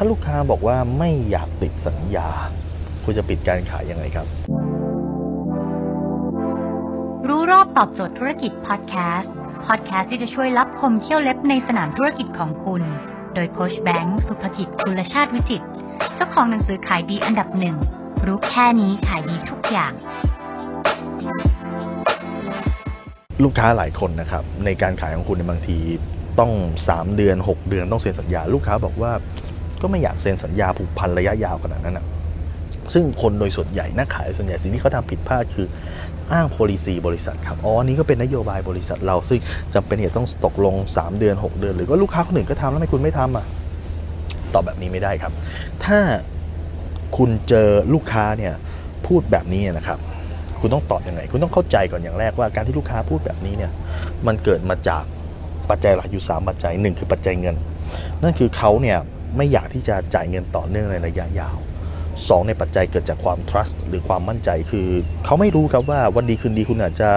ถ้าลูกค้าบอกว่าไม่อยากติดสัญญา คุณจะปิดการขายยังไงครับ รู้รอบตอบโจทย์ธุรกิจพอดแคสต์พอดแคสต์ที่จะช่วยรับพมเที่ยวเล็บในสนามธุรกิจของคุณ โดยโคชแบงค์สุภกิจคุณชาติวิจิตรเจ้าของหนังสือขายดีอันดับหนึ่งรู้แค่นี้ขายดีทุกอย่างลูกค้าหลายคนนะครับในการขายของคุณในยบางทีต้อง 3 เดือน 6 เดือนต้องเซ็นสัญญา ลูกค้าบอกว่า ก็ไม่อยากเซ็นสัญญาผูกพันระยะยาวขนาดนั้นนะซึ่งคนโดยส่วนใหญ่นักขายส่วนใหญ่สิ่งที่เขาทำผิดพลาดคืออ้าง policy บริษัทครับ อ๋ออันนี้ก็เป็นนโยบายบริษัทเรา ซึ่งจำเป็นที่จะต้องตกลง 3 เดือน 6 เดือน หรือว่าลูกค้าคนอื่นก็ทำแล้วทำไมคุณไม่ทำอะ ตอบแบบนี้ไม่ได้ครับ ถ้าคุณเจอลูกค้าเนี่ยพูดแบบนี้นะครับ คุณต้องตอบยังไง คุณต้องเข้าใจก่อนอย่างแรกว่าการที่ลูกค้าพูดแบบนี้เนี่ย มันเกิดมาจากปัจจัยหลักอยู่ 3 ปัจจัยหนึ่งคือปัจจัยเงิน นั่นคือเขาเนี่ย ไม่อยากที่จะจ่ายเงินต่อเนื่องในระยะยาวสองในปัจจัยเกิดจากความ trust หรือความมั่นใจคือ เขาไม่รู้ครับว่าวันดีคืนดีคุณอาจจะ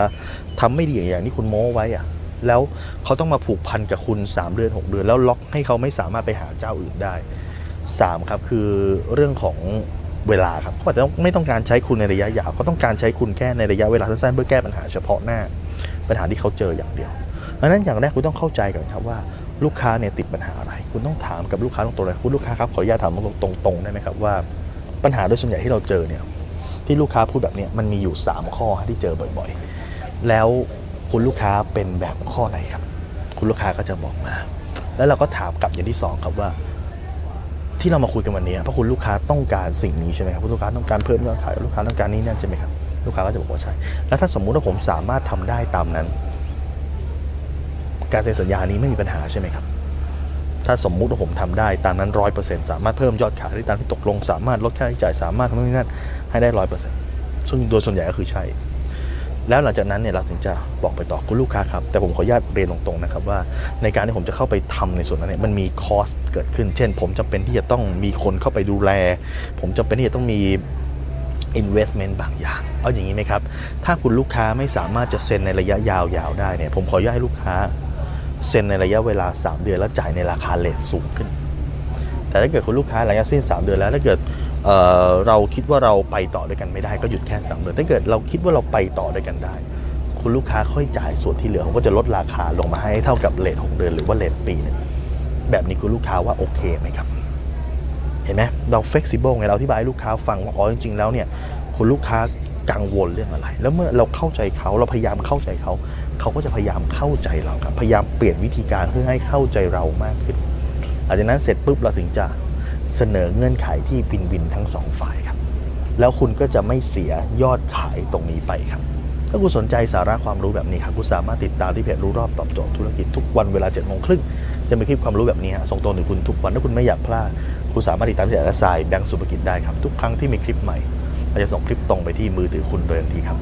ทำไม่ดีอย่างที่คุณโม้ไว้อะแล้วเขาต้องมาผูกพันกับคุณ 3 เดือน 6 เดือน แล้วล็อกให้เขาไม่สามารถไปหาเจ้าอื่นได้ 3 ครับคือเรื่องของเวลาครับเขาอาจจะไม่ต้องการใช้คุณในระยะยาวเขาต้องการใช้คุณแค่ในระยะเวลาสั้นๆเพื่อแก้ปัญหาเฉพาะหน้า ปัญหาที่เขาเจออย่างเดียวเพราะนั้นอย่างแรกคุณต้องเข้าใจก่อนครับว่าลูกค้าเนี่ยติดปัญหาอะไร คุณต้องถามกับลูกค้าตรงๆเลยคุณลูกค้าครับขออนุญาตถามตรงๆได้ไหมครับว่าปัญหาโดยส่วนใหญ่ที่เราเจอเนี่ยที่ลูกค้าพูดแบบนี้มันมีอยู่ 3 ข้อที่เจอบ่อยๆ แล้วคุณลูกค้าเป็นแบบข้อไหนครับ คุณลูกค้าก็จะบอกมา แล้วเราก็ถามกลับอย่างที่สองครับว่า ที่เรามาคุยกันวันนี้เพราะคุณลูกค้าต้องการสิ่งนี้ใช่ไหมครับคุณลูกค้าต้องการเพิ่มยอดขายลูกค้าต้องการนี่นั่นใช่ไหมครับลูกค้าก็จะบอกว่าใช่ แล้วถ้าสมมุติว่าผมสามารถทำได้ตามนั้น การเซ็นสัญญานี้ไม่มีปัญหาใช่ไหมครับ ถ้าสมมุติว่าผมทำได้ตามนั้นร้อยเปอร์เซ็นต์สามารถเพิ่มยอดขายได้ตามที่ตกลง สามารถลดค่าใช้จ่ายสามารถทำนู่นนี่นั่นให้ได้ร้อยเปอร์เซ็นต์ซึ่งโดยส่วนใหญ่ก็คือใช่ แล้วหลังจากนั้นเนี่ยเราถึงจะบอกไปต่อคุณลูกค้าครับแต่ผมขออนุญาตเรียนตรงๆนะครับว่า ในการที่ผมจะเข้าไปทำในส่วนนั้นเนี่ยมันมีคอสเกิดขึ้น เช่น ผมจำเป็นที่จะต้องมีคนเข้าไปดูแล ผมจำเป็นที่จะต้องมี investment บางอย่าง เอาอย่างนี้ไหมครับ ถ้าคุณลูกค้าไม่สามารถจะเซ็นในระยะยาวๆได้เนี่ย ผมขออนุญาตให้ลูกค้า เซ็นในระยะเวลา 3 เดือนแล้วจ่ายในราคาเลทสูงขึ้น แต่ถ้าเกิดคุณลูกค้าหลังจากสิ้น 3 เดือนแล้วถ้าเกิดเเราคิดว่าเราไปต่อด้วยกันไม่ได้ก็หยุดแค่ 3 เดือน ถ้าเกิดเราคิดว่าเราไปต่อด้วยกันได้ คุณลูกค้าค่อยจ่ายส่วนที่เหลือผมก็จะลดราคาลงมาให้เท่ากับเลท6เดือนหรือว่าเลทปีนึงแบบนี้คุณลูกค้าว่าโอเคไหมครับ เห็นไหมเรา flexible ไงเราอธิบายให้ลูกค้าฟังว่าอ๋อจริงๆแล้วเนี่ยคุณลูกค้า กังวลเรื่องอะไร แล้วเมื่อเราเข้าใจเขาเราพยายามเข้าใจเขา เขาก็จะพยายามเข้าใจเราครับ พยายามเปลี่ยนวิธีการเพื่อให้เข้าใจเรามากขึ้นหลังจากนั้นเสร็จปุ๊บเราถึงจะเสนอเงื่อนไขที่วินวินทั้งสองฝ่ายครับ แล้วคุณก็จะไม่เสียยอดขายตรงนี้ไปครับ ถ้าคุณสนใจสาระความรู้แบบนี้ครับคุณสามารถติดตามที่เพจรู้รอบตอบโจทย์ธุรกิจทุกวันเวลา7จ็ดโมงครึ่งจะมีคลิปความรู้แบบนี้ส่งตรงถึงคุณทุกวันถ้าคุณไม่อยากพลาดคุณสามารถติดตามที่แอดไซน์แบงก์สุภกิจได้ครับทุกครั้งที่มีคลิปใหม่ เราจะส่งคลิปตรงไปที่มือถือคุณโดยทันทีครับ